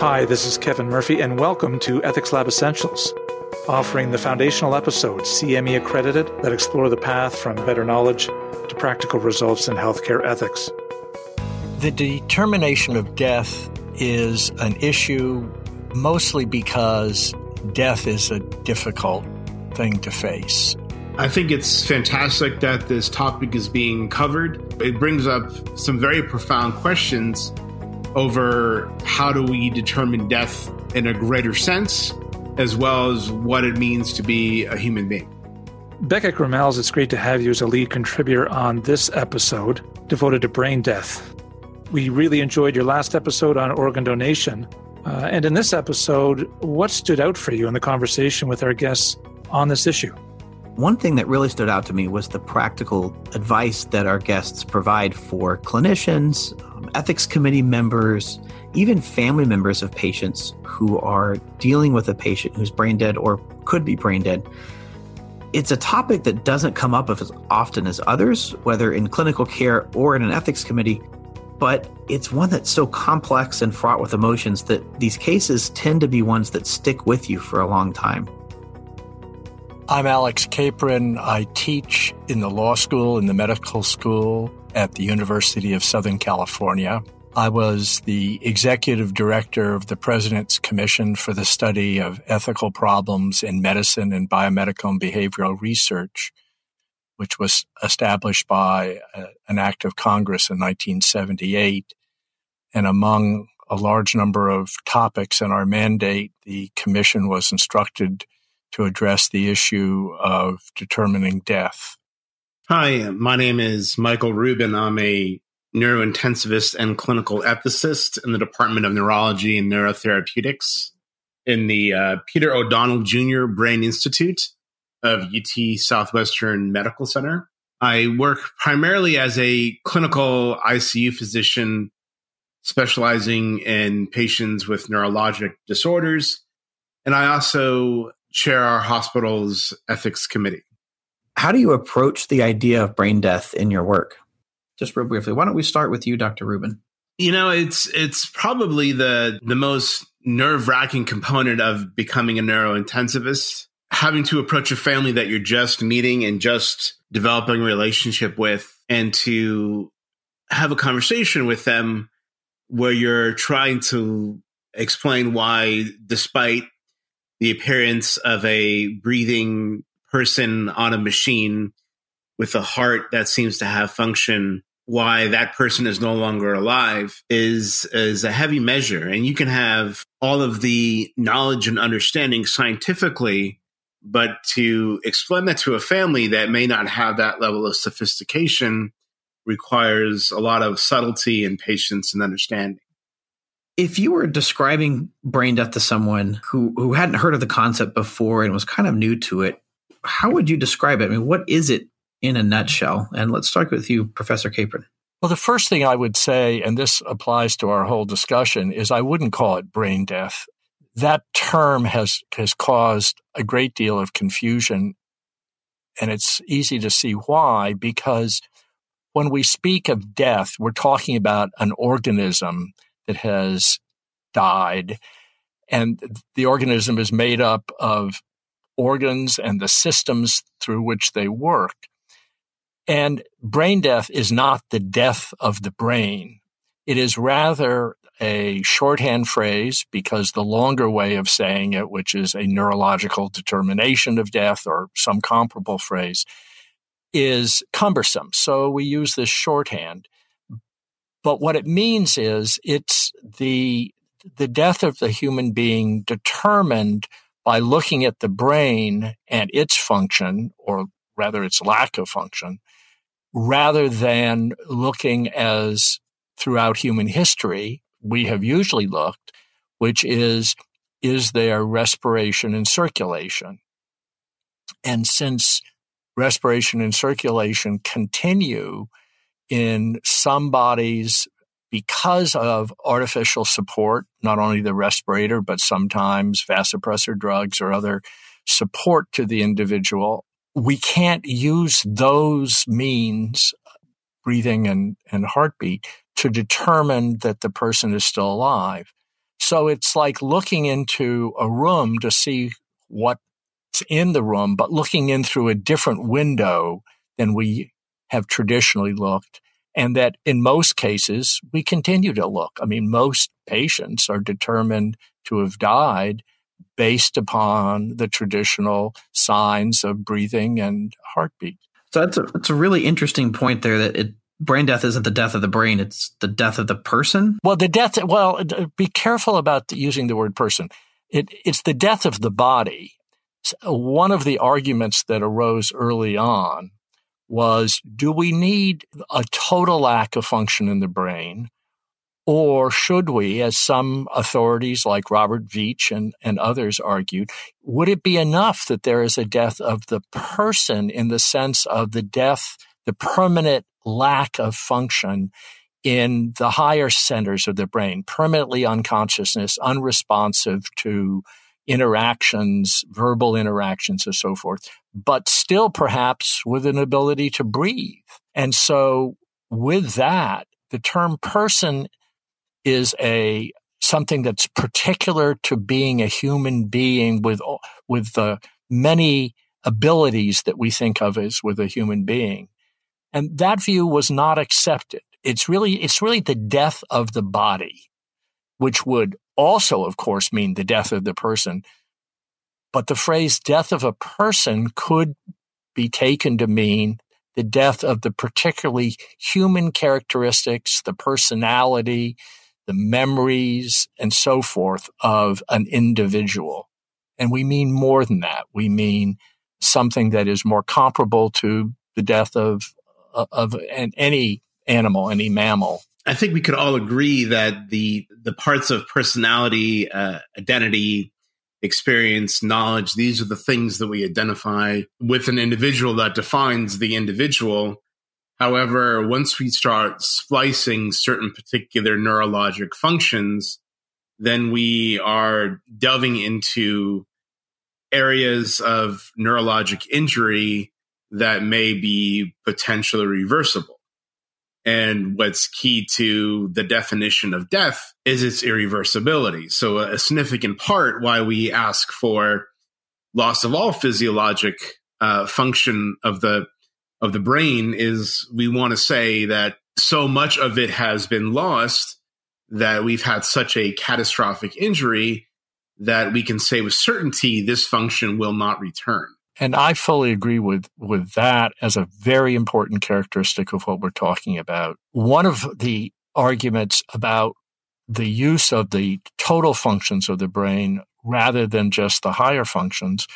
Hi, this is Kevin Murphy, and welcome to Ethics Lab Essentials, offering the foundational episodes, CME accredited, that explore the path from better knowledge to practical results in healthcare ethics. The determination of death is an issue mostly because death is a difficult thing to face. I think it's fantastic that this topic is being covered. It brings up some very profound questions over how do we determine death in a greater sense, as well as what it means to be a human being. Becket Gremmels, it's great to have you as a lead contributor on this episode devoted to brain death. We really enjoyed your last episode on organ donation. Uh, and in this episode, what stood out for you in the conversation with our guests on this issue? One thing that really stood out to me was the practical advice that our guests provide for clinicians, um, ethics committee members, even family members of patients who are dealing with a patient who's brain dead or could be brain dead. It's a topic that doesn't come up as often as others, whether in clinical care or in an ethics committee, but it's one that's so complex and fraught with emotions that these cases tend to be ones that stick with you for a long time. I'm Alex Capron. I teach in the law school, in the medical school at the University of Southern California. I was the executive director of the President's Commission for the Study of Ethical Problems in Medicine and Biomedical and Behavioral Research, which was established by uh, an act of Congress in 1978. And among a large number of topics in our mandate, the commission was instructed to address the issue of determining death. Hi, my name is Michael Rubin. I'm a neurointensivist and clinical ethicist in the Department of Neurology and Neurotherapeutics in the uh, Peter O'Donnell Jr. Brain Institute of UT Southwestern Medical Center. I work primarily as a clinical ICU physician specializing in patients with neurologic disorders. And I also chair our hospital's ethics committee. How do you approach the idea of brain death in your work? Just real briefly, why don't we start with you, Dr. Rubin? You know, it's it's probably the the most nerve wracking component of becoming a neurointensivist. Having to approach a family that you're just meeting and just developing a relationship with, and to have a conversation with them where you're trying to explain why, despite the appearance of a breathing person on a machine with a heart that seems to have function why that person is no longer alive is is a heavy measure. And you can have all of the knowledge and understanding scientifically but to explain that to a family that may not have that level of sophistication requires a lot of subtlety and patience and understanding if you were describing brain death to someone who, who hadn't heard of the concept before and was kind of new to it, how would you describe it? I mean, what is it in a nutshell? And let's start with you, Professor Capron. Well, the first thing I would say, and this applies to our whole discussion, is I wouldn't call it brain death. That term has, has caused a great deal of confusion. And it's easy to see why, because when we speak of death, we're talking about an organism that has died. And the organism is made up of organs and the systems through which they work. And brain death is not the death of the brain. It is rather a shorthand phrase because the longer way of saying it, which is a neurological determination of death or some comparable phrase, is cumbersome. So we use this shorthand. But what it means is it's the the death of the human being determined by looking at the brain and its function, or rather its lack of function, rather than looking as throughout human history we have usually looked, which is is there respiration and circulation? And since respiration and circulation continue in some bodies because of artificial support, not only the respirator, but sometimes vasopressor drugs or other support to the individual. We can't use those means, breathing and, and heartbeat to determine that the person is still alive. So it's like looking into a room to see what's in the room, but looking in through a different window than we have traditionally looked. And that in most cases, we continue to look. I mean, most patients are determined to have died based upon the traditional signs of breathing and heartbeat. So that's a, that's a really interesting point there that it, brain death isn't the death of the brain, it's the death of the person. Well, the death, well, be careful about using the word person. It, it's the death of the body. One of the arguments that arose early on was do we need a total lack of function in the brain? Or should we, as some authorities like Robert Veatch and, and others argued, would it be enough that there is a death of the person in the sense of the death, the permanent lack of function in the higher centers of the brain, permanently unconsciousness, unresponsive to interactions, verbal interactions, and so forth, but still perhaps with an ability to breathe. And so with that, the term person is a something that's particular to being a human being with with the many abilities that we think of as with a human being. And that view was not accepted. It's really it's really the death of the body, which would also, of course, mean the death of the person. But the phrase death of a person could be taken to mean the death of the particularly human characteristics, the personality, the memories and so forth of an individual. And we mean more than that. We mean something that is more comparable to the death of, of an, any animal, any mammal. I think we could all agree that the, the parts of personality, uh, identity, experience, knowledge, these are the things that we identify with an individual that defines the individual. However, once we start splicing certain particular neurologic functions, then we are delving into areas of neurologic injury that may be potentially reversible. And what's key to the definition of death is its irreversibility. So, a significant part why we ask for loss of all physiologic uh, function of the of the brain is we want to say that so much of it has been lost that we've had such a catastrophic injury that we can say with certainty this function will not return. And I fully agree with, with that as a very important characteristic of what we're talking about. One of the arguments about the use of the total functions of the brain rather than just the higher functions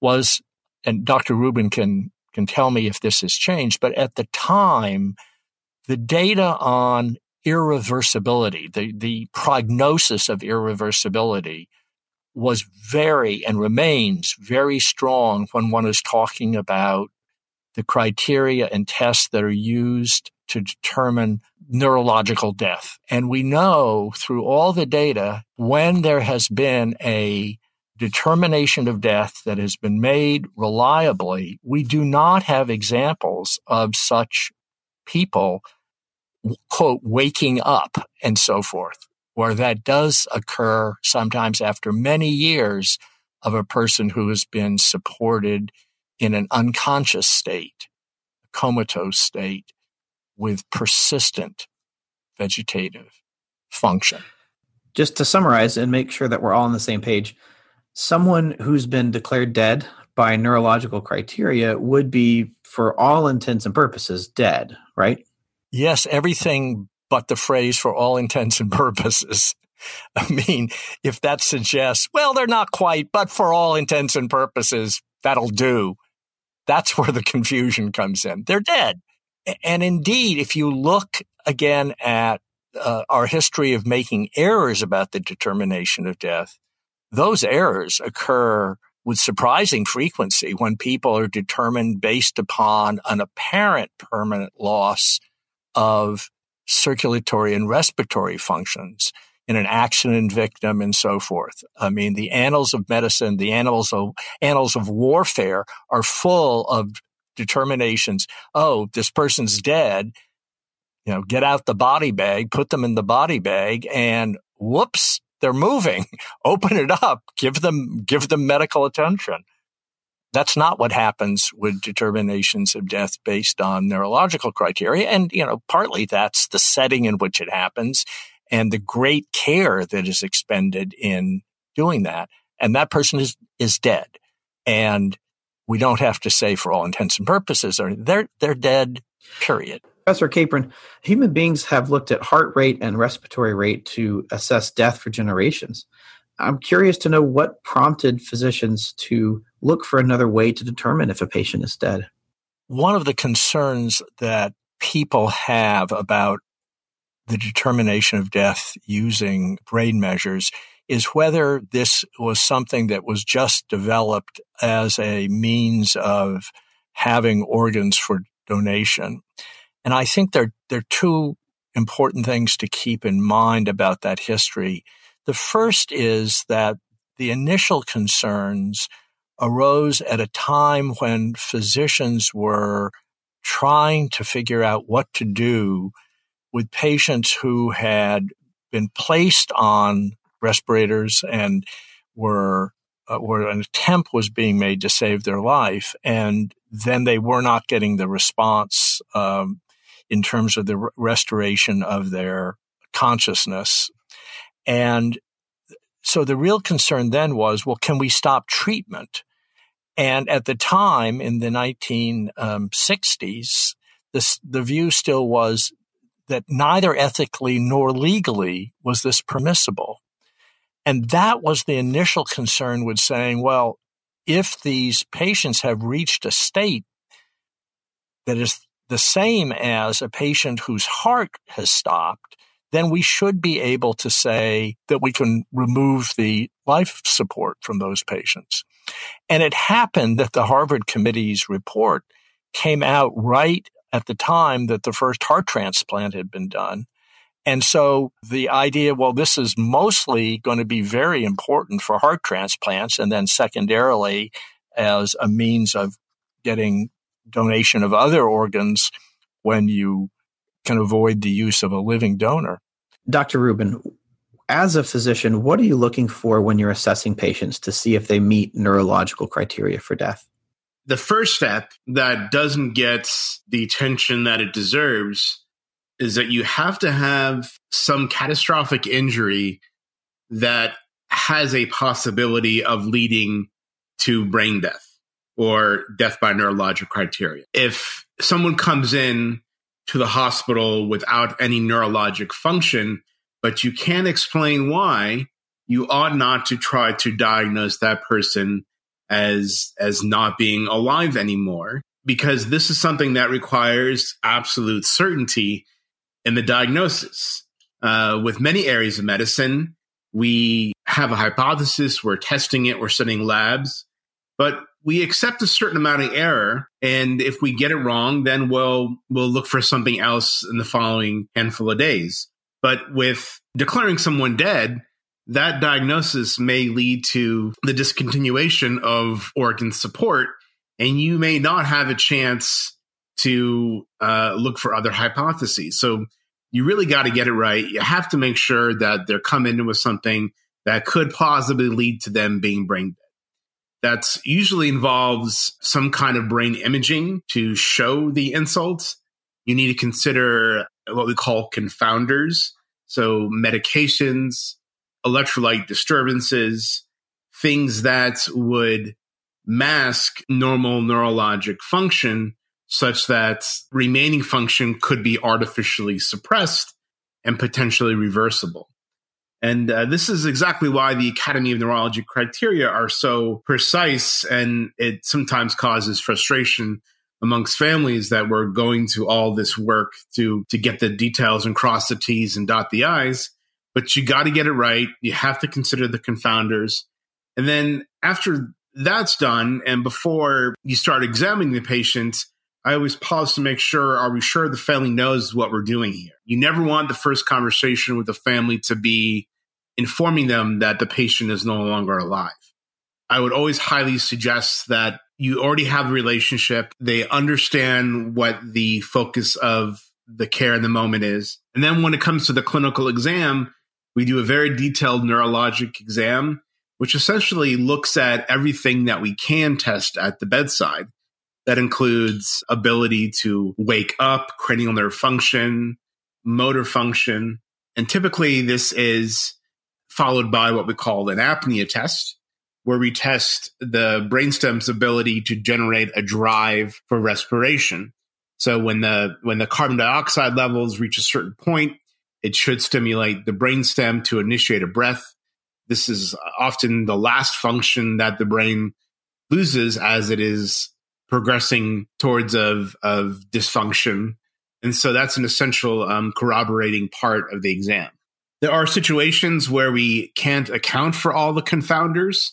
was, and Dr. Rubin can can tell me if this has changed. But at the time, the data on irreversibility, the, the prognosis of irreversibility was very and remains very strong when one is talking about the criteria and tests that are used to determine neurological death. And we know through all the data when there has been a determination of death that has been made reliably, we do not have examples of such people, quote, waking up and so forth, where that does occur sometimes after many years of a person who has been supported in an unconscious state, a comatose state with persistent vegetative function. Just to summarize and make sure that we're all on the same page, someone who's been declared dead by neurological criteria would be, for all intents and purposes, dead, right? Yes, everything but the phrase for all intents and purposes. I mean, if that suggests, well, they're not quite, but for all intents and purposes, that'll do. That's where the confusion comes in. They're dead. And indeed, if you look again at uh, our history of making errors about the determination of death, those errors occur with surprising frequency when people are determined based upon an apparent permanent loss of circulatory and respiratory functions in an accident victim and so forth. I mean, the annals of medicine, the annals of annals of warfare are full of determinations. Oh, this person's dead. you know, get out the body bag, put them in the body bag and whoops, they're moving. Open it up, give them, give them medical attention. That's not what happens with determinations of death based on neurological criteria. And, you know, partly that's the setting in which it happens and the great care that is expended in doing that. And that person is, is dead. And we don't have to say for all intents and purposes, they're, they're dead, period. Professor Capron, human beings have looked at heart rate and respiratory rate to assess death for generations. I'm curious to know what prompted physicians to look for another way to determine if a patient is dead. One of the concerns that people have about the determination of death using brain measures is whether this was something that was just developed as a means of having organs for donation. And I think there, there are two important things to keep in mind about that history. The first is that the initial concerns arose at a time when physicians were trying to figure out what to do with patients who had been placed on respirators and were uh, where an attempt was being made to save their life, and then they were not getting the response um, in terms of the r- restoration of their consciousness and so the real concern then was, well, can we stop treatment? And at the time in the 1960s, um, this, the view still was that neither ethically nor legally was this permissible. And that was the initial concern with saying, well, if these patients have reached a state that is the same as a patient whose heart has stopped, then we should be able to say that we can remove the life support from those patients. And it happened that the Harvard committee's report came out right at the time that the first heart transplant had been done. And so the idea, well, this is mostly going to be very important for heart transplants. And then secondarily, as a means of getting donation of other organs when you can avoid the use of a living donor. Dr. Rubin, as a physician, what are you looking for when you're assessing patients to see if they meet neurological criteria for death? The first step that doesn't get the attention that it deserves is that you have to have some catastrophic injury that has a possibility of leading to brain death or death by neurologic criteria. If someone comes in to the hospital without any neurologic function, but you can't explain why, you ought not to try to diagnose that person as as not being alive anymore because this is something that requires absolute certainty in the diagnosis. Uh, with many areas of medicine, we have a hypothesis, we're testing it, we're studying labs, but we accept a certain amount of error and if we get it wrong then we'll we'll look for something else in the following handful of days. But with declaring someone dead that diagnosis may lead to the discontinuation of organ support and you may not have a chance to uh, look for other hypotheses. So you really got to get it right. You have to make sure that they're coming with something that could possibly lead to them being brain that usually involves some kind of brain imaging to show the insult. You need to consider what we call confounders. So medications, electrolyte disturbances, things that would mask normal neurologic function such that remaining function could be artificially suppressed and potentially reversible. And uh, this is exactly why the Academy of Neurology criteria are so precise, and it sometimes causes frustration amongst families that we're going to all this work to to get the details and cross the T's and dot the I's. But you got to get it right. You have to consider the confounders, and then after that's done, and before you start examining the patient, I always pause to make sure are we sure the family knows what we're doing here? You never want the first conversation with the family to be informing them that the patient is no longer alive. I would always highly suggest that you already have a relationship. They understand what the focus of the care in the moment is. And then when it comes to the clinical exam, we do a very detailed neurologic exam, which essentially looks at everything that we can test at the bedside. That includes ability to wake up, cranial nerve function, motor function. And typically this is followed by what we call an apnea test, where we test the brainstem's ability to generate a drive for respiration. So when the when the carbon dioxide levels reach a certain point, it should stimulate the brainstem to initiate a breath. This is often the last function that the brain loses as it is progressing towards of of dysfunction. And so that's an essential um, corroborating part of the exam. There are situations where we can't account for all the confounders,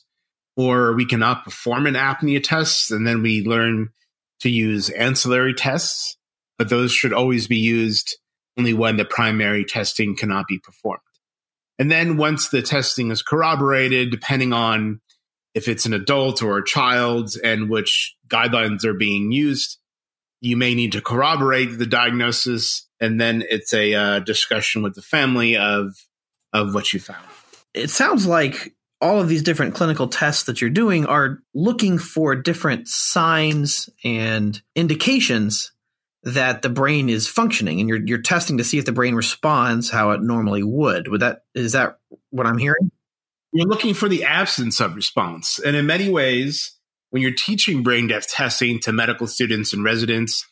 or we cannot perform an apnea test, and then we learn to use ancillary tests. But those should always be used only when the primary testing cannot be performed. And then once the testing is corroborated, depending on if it's an adult or a child and which guidelines are being used, you may need to corroborate the diagnosis. And then it's a uh, discussion with the family of, of what you found. It sounds like all of these different clinical tests that you're doing are looking for different signs and indications that the brain is functioning and you're you're testing to see if the brain responds how it normally would. Would that is that what I'm hearing? You're looking for the absence of response. And in many ways, when you're teaching brain death testing to medical students and residents,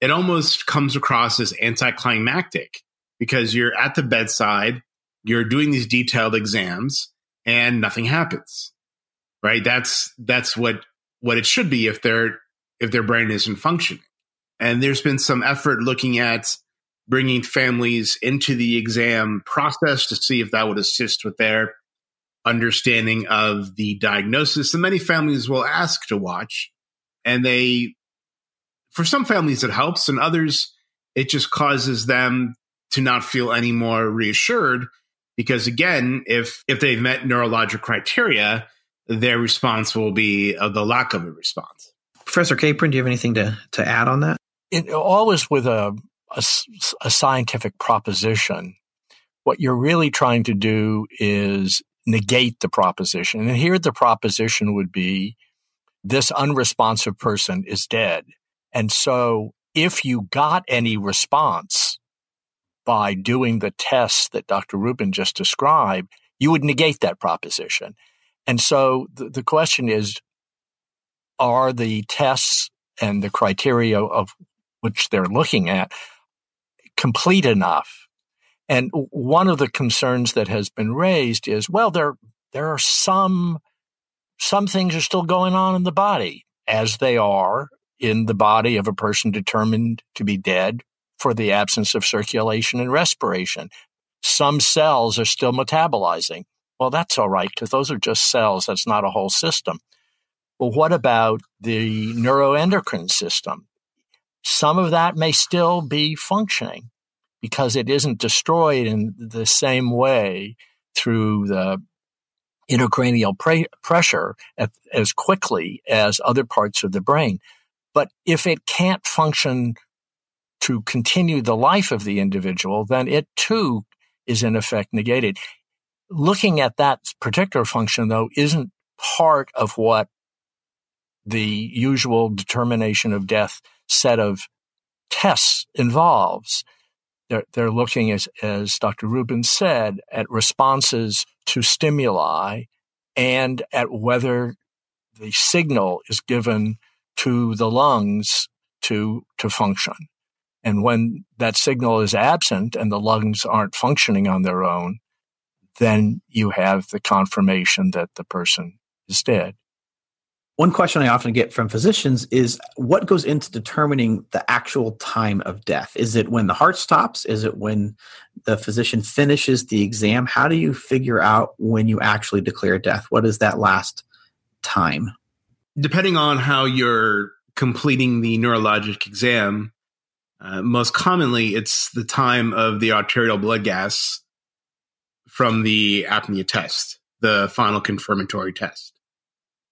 it almost comes across as anticlimactic because you're at the bedside, you're doing these detailed exams and nothing happens. Right? That's that's what what it should be if their if their brain isn't functioning. And there's been some effort looking at bringing families into the exam process to see if that would assist with their understanding of the diagnosis. And many families will ask to watch. And they, for some families, it helps, and others, it just causes them to not feel any more reassured. Because again, if if they've met neurologic criteria, their response will be uh, the lack of a response. Professor Capron, do you have anything to, to add on that? it, always with a, a, a scientific proposition, what you're really trying to do is negate the proposition. And here the proposition would be this unresponsive person is dead. And so if you got any response by doing the tests that Dr. Rubin just described, you would negate that proposition. And so the, the question is, are the tests and the criteria of which they're looking at complete enough. And one of the concerns that has been raised is, well, there there are some some things are still going on in the body as they are in the body of a person determined to be dead for the absence of circulation and respiration. Some cells are still metabolizing. Well, that's all right because those are just cells. That's not a whole system. Well, what about the neuroendocrine system? some of that may still be functioning because it isn't destroyed in the same way through the intracranial pre- pressure at, as quickly as other parts of the brain. But if it can't function to continue the life of the individual, then it too is in effect negated. Looking at that particular function, though, isn't part of what the usual determination of death set of tests involves. They're, they're looking, as, as Dr. Rubin said, at responses to stimuli and at whether the signal is given to the lungs to, to function. And when that signal is absent and the lungs aren't functioning on their own, then you have the confirmation that the person is dead. One question I often get from physicians is what goes into determining the actual time of death? Is it when the heart stops? Is it when the physician finishes the exam? How do you figure out when you actually declare death? What is that last time? Depending on how you're completing the neurologic exam, uh, most commonly it's the time of the arterial blood gas from the apnea test, the final confirmatory test.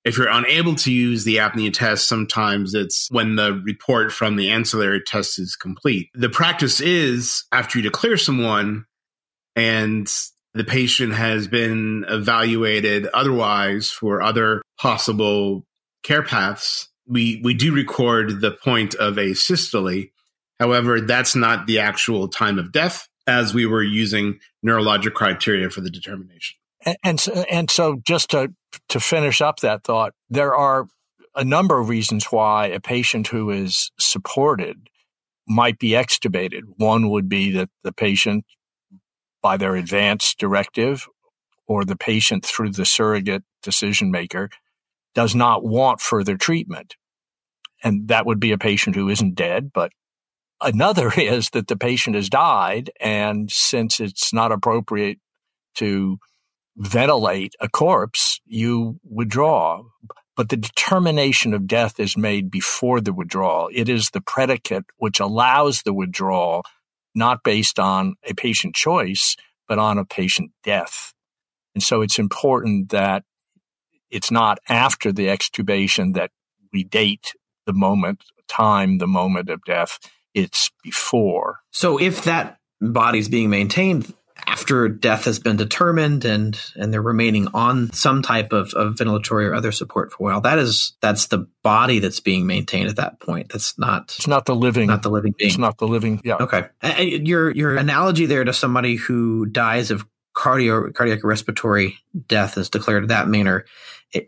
If you're unable to use the apnea test, sometimes it's when the report from the ancillary test is complete. The practice is after you declare someone and the patient has been evaluated otherwise for other possible care paths, we, we do record the point of asystole. However, that's not the actual time of death as we were using neurologic criteria for the determination. And, and so, and so just to to finish up that thought, there are a number of reasons why a patient who is supported might be extubated. One would be that the patient, by their advance directive, or the patient through the surrogate decision maker, does not want further treatment. And that would be a patient who isn't dead, but another is that the patient has died. And since it's not appropriate to ventilate a corpse, you withdraw. But the determination of death is made before the withdrawal. It is the predicate which allows the withdrawal, not based on a patient choice, but on a patient death. And so it's important that it's not after the extubation that we date the moment, time, the moment of death. It's before. So if that body's being maintained after death has been determined and and they're remaining on some type of, of ventilatory or other support for a while that is that's the body that's being maintained at that point. That's not it's not the living. Not the living being. it's not the living yeah. Okay. And your your analogy there to somebody who dies of cardio cardiac respiratory death is declared in that manner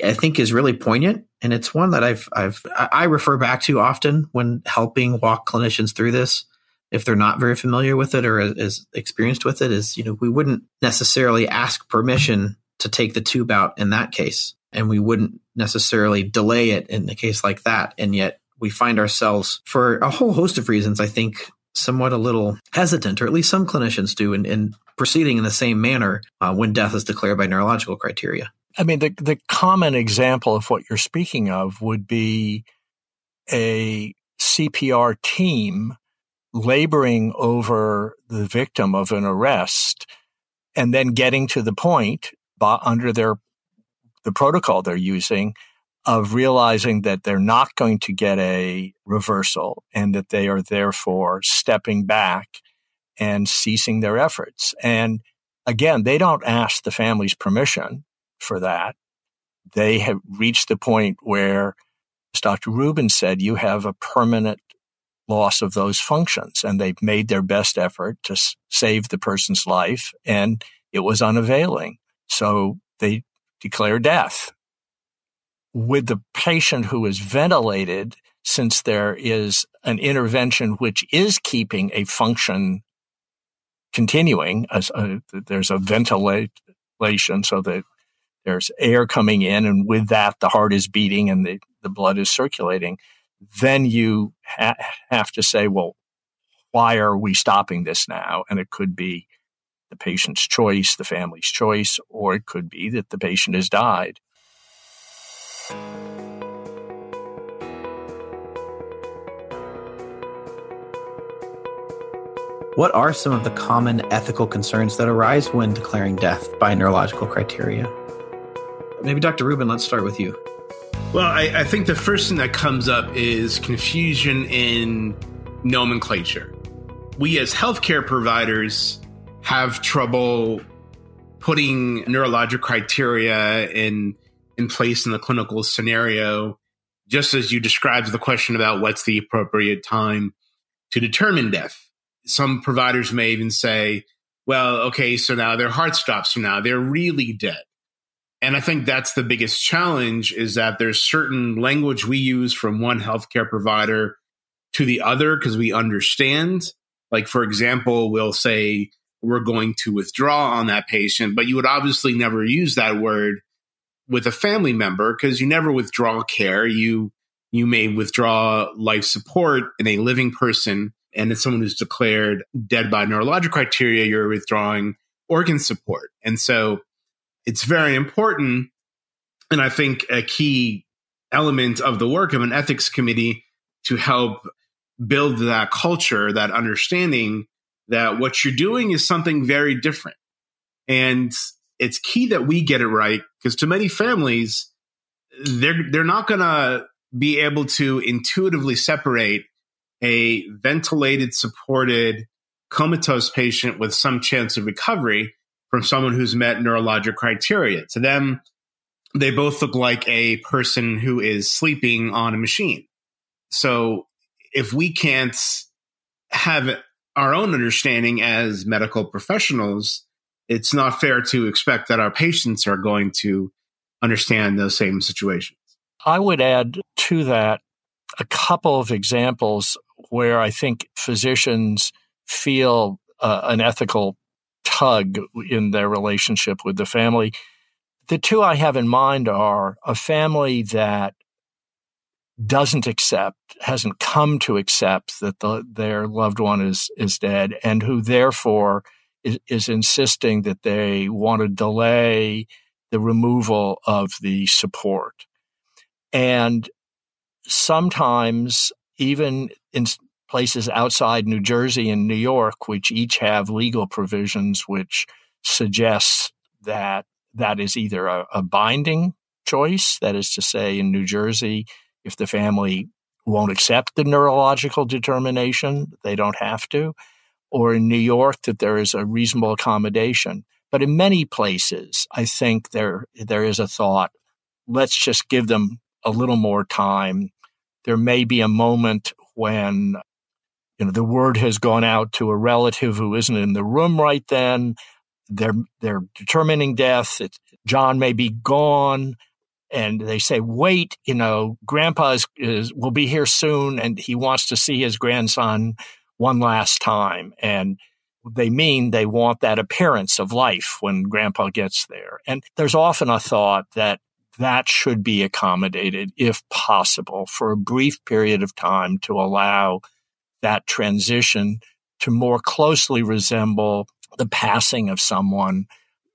I think is really poignant. And it's one that I've I've I refer back to often when helping walk clinicians through this if they're not very familiar with it or as experienced with it is you know we wouldn't necessarily ask permission to take the tube out in that case. And we wouldn't necessarily delay it in a case like that. And yet we find ourselves for a whole host of reasons i think somewhat a little hesitant or at least some clinicians do in, in proceeding in the same manner uh, when death is declared by neurological criteria. I mean the, the common example of what you're speaking of would be a cpr team laboring over the victim of an arrest and then getting to the point under their the protocol they're using of realizing that they're not going to get a reversal and that they are therefore stepping back and ceasing their efforts. And again, they don't ask the family's permission for that. They have reached the point where, as Dr. Rubin said, you have a permanent loss of those functions. And they've made their best effort to s- save the person's life and it was unavailing. So they declare death. With the patient who is ventilated, since there is an intervention which is keeping a function continuing, as uh, a, there's a ventilation so that there's air coming in, and with that, the heart is beating and the, the blood is circulating then you ha- have to say, well, why are we stopping this now? And it could be the patient's choice, the family's choice, or it could be that the patient has died. What are some of the common ethical concerns that arise when declaring death by neurological criteria? Maybe Dr. Rubin, let's start with you. Well, I, I think the first thing that comes up is confusion in nomenclature. We as healthcare providers have trouble putting neurologic criteria in in place in the clinical scenario, just as you described the question about what's the appropriate time to determine death. Some providers may even say, well, okay, so now their heart stops, so now they're really dead. And I think that's the biggest challenge is that there's certain language we use from one healthcare provider to the other because we understand. Like, for example, we'll say we're going to withdraw on that patient, but you would obviously never use that word with a family member because you never withdraw care. You you may withdraw life support in a living person, and it's someone who's declared dead by neurologic criteria. You're withdrawing organ support, and so it's very important. And I think a key element of the work of an ethics committee to help build that culture, that understanding that what you're doing is something very different. And it's key that we get it right because to many families, they're they're not going to be able to intuitively separate a ventilated supported comatose patient with some chance of recovery from someone who's met neurologic criteria. To them, they both look like a person who is sleeping on a machine. So if we can't have our own understanding as medical professionals, it's not fair to expect that our patients are going to understand those same situations. I would add to that a couple of examples where I think physicians feel uh, an ethical tug in their relationship with the family. The two I have in mind are a family that doesn't accept, hasn't come to accept that the, their loved one is is dead, and who therefore is, is insisting that they want to delay the removal of the support. And sometimes, even in places outside New Jersey and New York, which each have legal provisions which suggest that that is either a, a binding choice, that is to say, in New Jersey, if the family won't accept the neurological determination, they don't have to, or in New York, that there is a reasonable accommodation. But in many places, I think there there is a thought, let's just give them a little more time. There may be a moment when you know the word has gone out to a relative who isn't in the room right then. They're they're determining death. It, John may be gone, and they say, "Wait, you know, Grandpa is, is will be here soon, and he wants to see his grandson one last time." And they mean they want that appearance of life when grandpa gets there. And there's often a thought that that should be accommodated if possible for a brief period of time to allow that transition to more closely resemble the passing of someone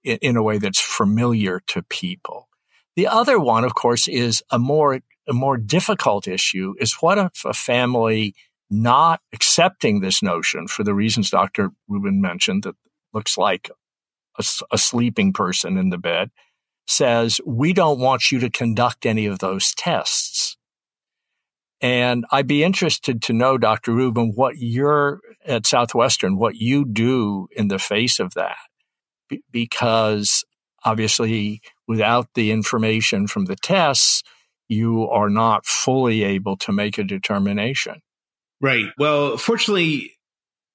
in, in a way that's familiar to people. The other one, of course, is a more a more difficult issue is what if a family not accepting this notion for the reasons Dr. Rubin mentioned that looks like a, a, sleeping person in the bed says, we don't want you to conduct any of those tests. And I'd be interested to know, Dr. Rubin, what you're at Southwestern, what you do in the face of that. Be- because obviously without the information from the tests, you are not fully able to make a determination. Right. Well, fortunately,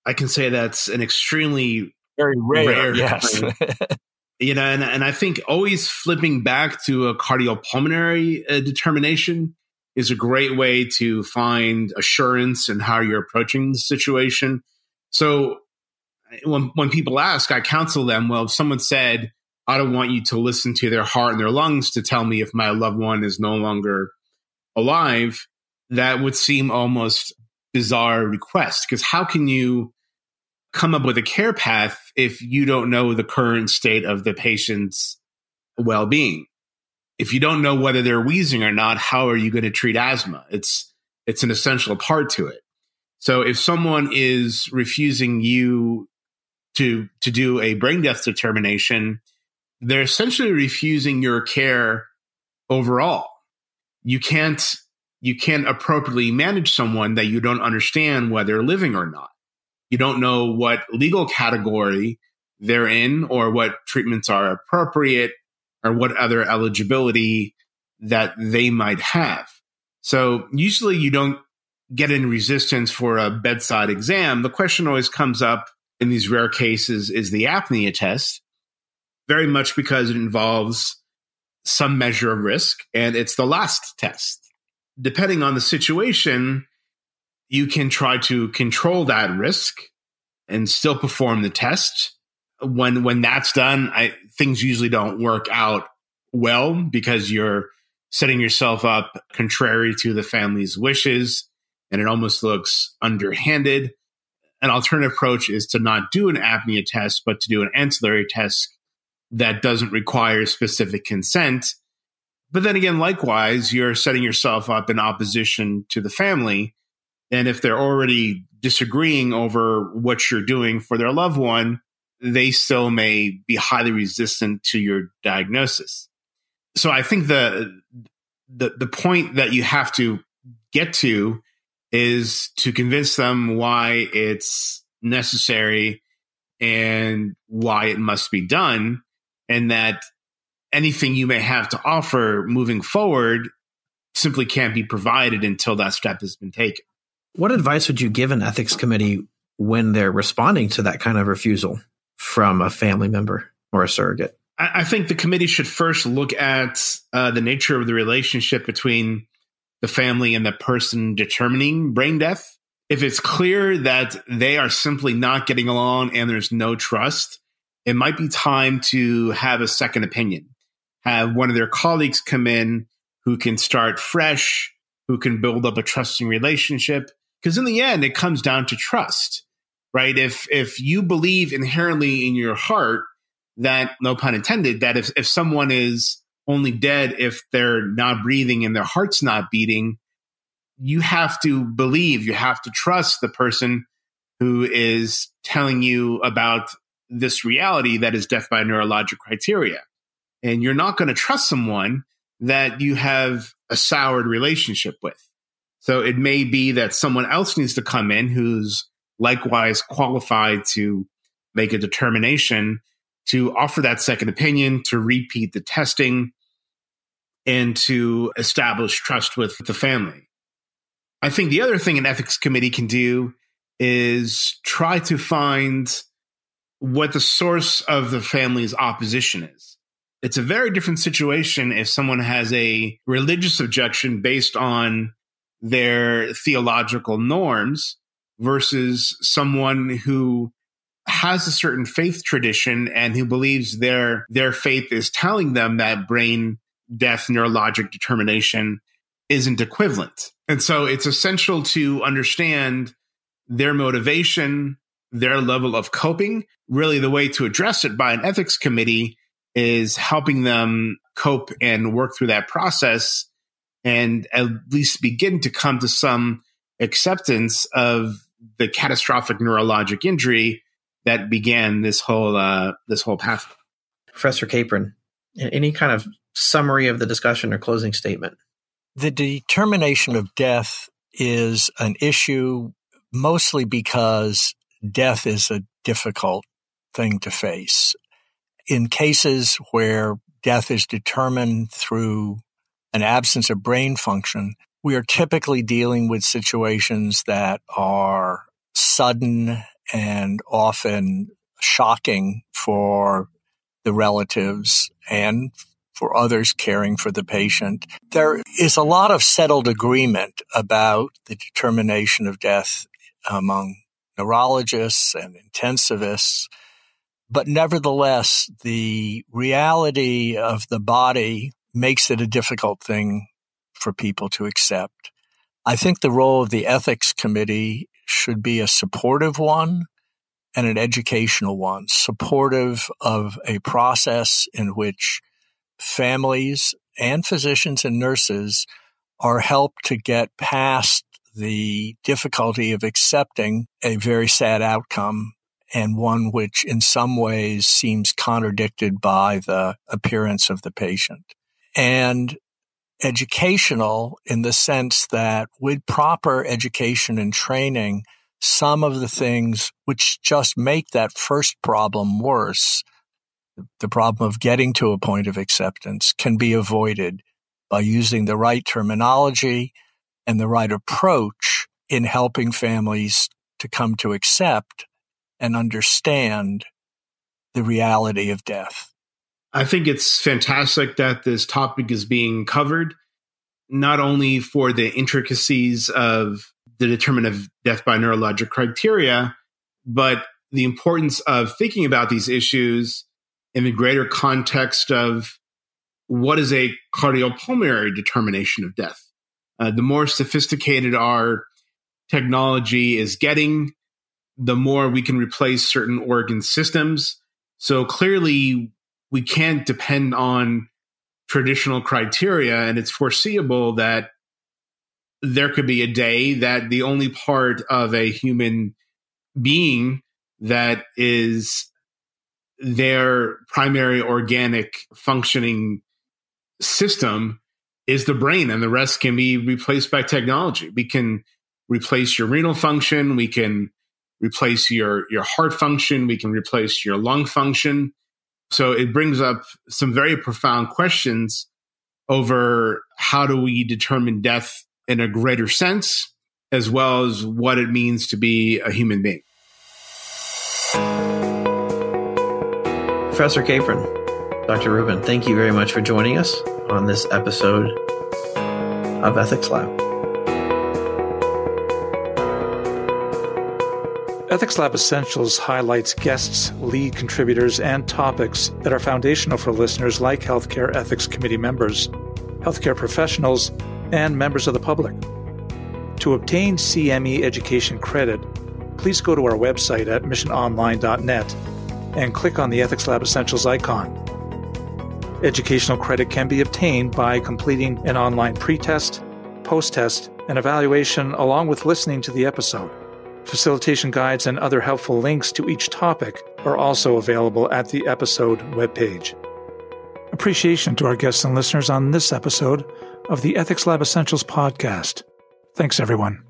I can say that's an extremely very rare. rare yes. you know, and, and I think always flipping back to a cardiopulmonary uh, determination is a great way to find assurance in how you're approaching the situation. So when when people ask, I counsel them. Well, if someone said, "I don't want you to listen to their heart and their lungs to tell me if my loved one is no longer alive," that would seem almost bizarre request because how can you come up with a care path if you don't know the current state of the patient's well-being if you don't know whether they're wheezing or not how are you going to treat asthma? It's it's an essential part to it. So if someone is refusing you to to do a brain death determination they're essentially refusing your care overall. You can't you can't appropriately manage someone that you don't understand whether living or not. You don't know what legal category they're in or what treatments are appropriate or what other eligibility that they might have. So usually you don't get in resistance for a bedside exam. The question always comes up in these rare cases is the apnea test, very much because it involves some measure of risk and it's the last test depending on the situation, you can try to control that risk and still perform the test. When when that's done, I, things usually don't work out well because you're setting yourself up contrary to the family's wishes, and it almost looks underhanded. An alternative approach is to not do an apnea test, but to do an ancillary test that doesn't require specific consent but then again, likewise, you're setting yourself up in opposition to the family. And if they're already disagreeing over what you're doing for their loved one, they still may be highly resistant to your diagnosis. So I think the the, the point that you have to get to is to convince them why it's necessary and why it must be done, and that anything you may have to offer moving forward simply can't be provided until that step has been taken. What advice would you give an ethics committee when they're responding to that kind of refusal from a family member or a surrogate? I, think the committee should first look at uh, the nature of the relationship between the family and the person determining brain death. If it's clear that they are simply not getting along and there's no trust, it might be time to have a second opinion. Have one of their colleagues come in who can start fresh, who can build up a trusting relationship. Because in the end, it comes down to trust, right? If if you believe inherently in your heart that, no pun intended, that if, if someone is only dead if they're not breathing and their heart's not beating, you have to believe, you have to trust the person who is telling you about this reality that is death by neurologic criteria. And you're not going to trust someone that you have a soured relationship with. So it may be that someone else needs to come in who's likewise qualified to make a determination to offer that second opinion, to repeat the testing, and to establish trust with the family. I think the other thing an ethics committee can do is try to find what the source of the family's opposition is. It's a very different situation if someone has a religious objection based on their theological norms versus someone who has a certain faith tradition and who believes their their faith is telling them that brain death neurologic determination isn't equivalent. And so it's essential to understand their motivation, their level of coping. Really, the way to address it by an ethics committee is helping them cope and work through that process and at least begin to come to some acceptance of the catastrophic neurologic injury that began this whole uh, this whole path. Professor Capron, any kind of summary of the discussion or closing statement? The determination of death is an issue mostly because death is a difficult thing to face. In cases where death is determined through an absence of brain function, we are typically dealing with situations that are sudden and often shocking for the relatives and for others caring for the patient. There is a lot of settled agreement about the determination of death among neurologists and intensivists. But nevertheless, the reality of the body makes it a difficult thing for people to accept. I think the role of the ethics committee should be a supportive one and an educational one, supportive of a process in which families and physicians and nurses are helped to get past the difficulty of accepting a very sad outcome and one which in some ways seems contradicted by the appearance of the patient. And educational in the sense that with proper education and training, some of the things which just make that first problem worse, the problem of getting to a point of acceptance, can be avoided by using the right terminology and the right approach in helping families to come to accept and understand the reality of death. I think it's fantastic that this topic is being covered, not only for the intricacies of the determinant of death by neurologic criteria, but the importance of thinking about these issues in the greater context of what is a cardiopulmonary determination of death. Uh, the more sophisticated our technology is getting, the more we can replace certain organ systems. So clearly, we can't depend on traditional criteria and it's foreseeable that there could be a day that the only part of a human being that is their primary organic functioning system is the brain, and the rest can be replaced by technology. We can replace your renal function. We can replace your, your heart function. We can replace your lung function. So it brings up some very profound questions over how do we determine death in a greater sense, as well as what it means to be a human being. Professor Capron, Dr. Rubin, thank you very much for joining us on this episode of Ethics Lab. Ethics Lab Essentials highlights guests, lead contributors, and topics that are foundational for listeners like Healthcare Ethics Committee members, healthcare professionals, and members of the public. To obtain CME education credit, please go to our website at missiononline.net and click on the Ethics Lab Essentials icon. Educational credit can be obtained by completing an online pretest, post test, and evaluation along with listening to the episode. Facilitation guides and other helpful links to each topic are also available at the episode webpage. Appreciation to our guests and listeners on this episode of the Ethics Lab Essentials podcast. Thanks, everyone.